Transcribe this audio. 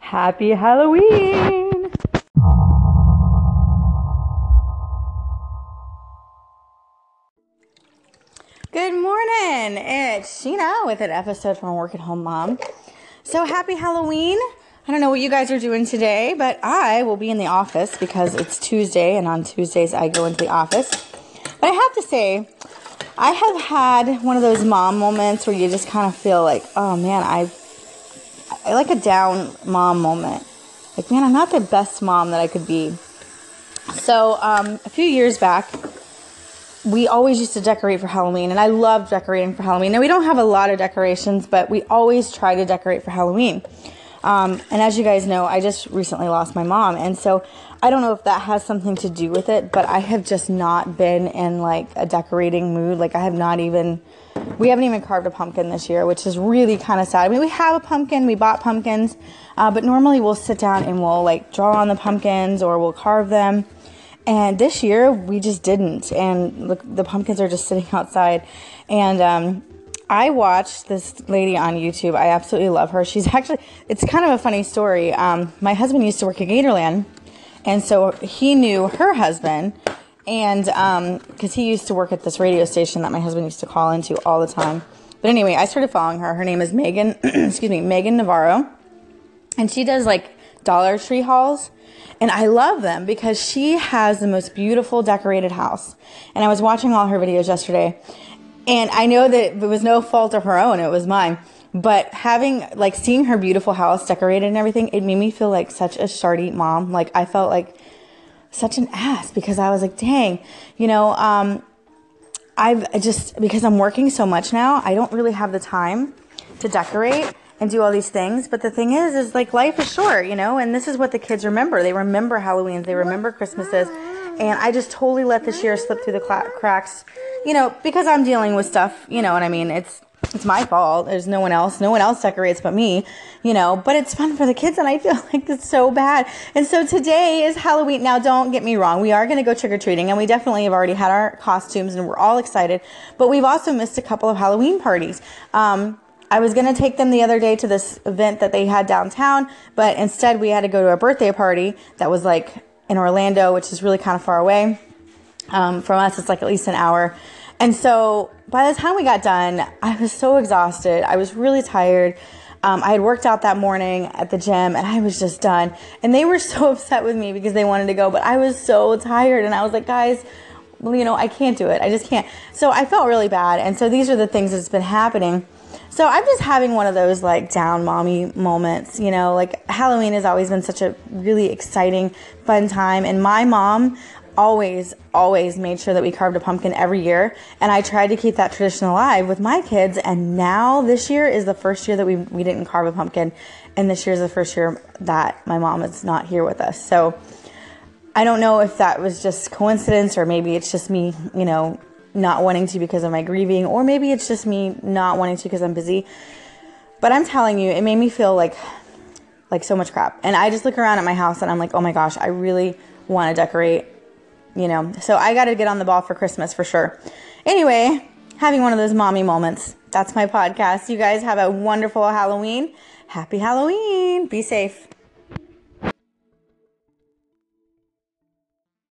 Happy Halloween! Good morning. It's Sheena with an episode from Work at Home Mom. So happy Halloween. I don't know what you guys are doing today, but I will be in the office because it's Tuesday and on Tuesdays I go into the office. But I have to say, I have had one of those mom moments where you just kind of feel like, oh man, I, I like a down mom moment. Like, man, I'm not the best mom that I could be. So, um, a few years back, we always used to decorate for Halloween, and I love decorating for Halloween. Now, we don't have a lot of decorations, but we always try to decorate for Halloween. Um, and as you guys know, I just recently lost my mom, and so I don't know if that has something to do with it, but I have just not been in like a decorating mood. Like I have not even, we haven't even carved a pumpkin this year, which is really kind of sad. I mean, we have a pumpkin, we bought pumpkins, uh, but normally we'll sit down and we'll like draw on the pumpkins or we'll carve them. And this year we just didn't, and look, the pumpkins are just sitting outside, and um, I watched this lady on YouTube. I absolutely love her. She's actually, it's kind of a funny story. Um, my husband used to work at Gatorland, and so he knew her husband, and because um, he used to work at this radio station that my husband used to call into all the time. But anyway, I started following her. Her name is Megan, excuse me, Megan Navarro, and she does like Dollar Tree hauls. And I love them because she has the most beautiful decorated house. And I was watching all her videos yesterday, and I know that it was no fault of her own, it was mine. But having, like, seeing her beautiful house decorated and everything, it made me feel like such a shardy mom. Like, I felt like such an ass because I was like, dang, you know, um, I've just, because I'm working so much now, I don't really have the time to decorate and do all these things. But the thing is, is like life is short, you know, and this is what the kids remember. They remember Halloweens, they remember Christmases. And I just totally let this year slip through the cracks you know, because I'm dealing with stuff, you know what I mean? It's it's my fault. There's no one else. No one else decorates but me, you know, but it's fun for the kids and I feel like it's so bad. And so today is Halloween. Now, don't get me wrong. We are going to go trick or treating and we definitely have already had our costumes and we're all excited, but we've also missed a couple of Halloween parties. Um, I was going to take them the other day to this event that they had downtown, but instead we had to go to a birthday party that was like in Orlando, which is really kind of far away. Um, from us, it's like at least an hour. And so by the time we got done, I was so exhausted. I was really tired. Um, I had worked out that morning at the gym and I was just done. And they were so upset with me because they wanted to go, but I was so tired. And I was like, guys, well, you know, I can't do it. I just can't. So I felt really bad. And so these are the things that's been happening. So I'm just having one of those like down mommy moments, you know, like Halloween has always been such a really exciting, fun time. And my mom always, always made sure that we carved a pumpkin every year. And I tried to keep that tradition alive with my kids. And now this year is the first year that we, we didn't carve a pumpkin. And this year is the first year that my mom is not here with us. So I don't know if that was just coincidence or maybe it's just me, you know, not wanting to because of my grieving, or maybe it's just me not wanting to because I'm busy. But I'm telling you, it made me feel like like so much crap. And I just look around at my house and I'm like, oh my gosh, I really want to decorate you know. So I got to get on the ball for Christmas for sure. Anyway, having one of those mommy moments. That's my podcast. You guys have a wonderful Halloween. Happy Halloween. Be safe.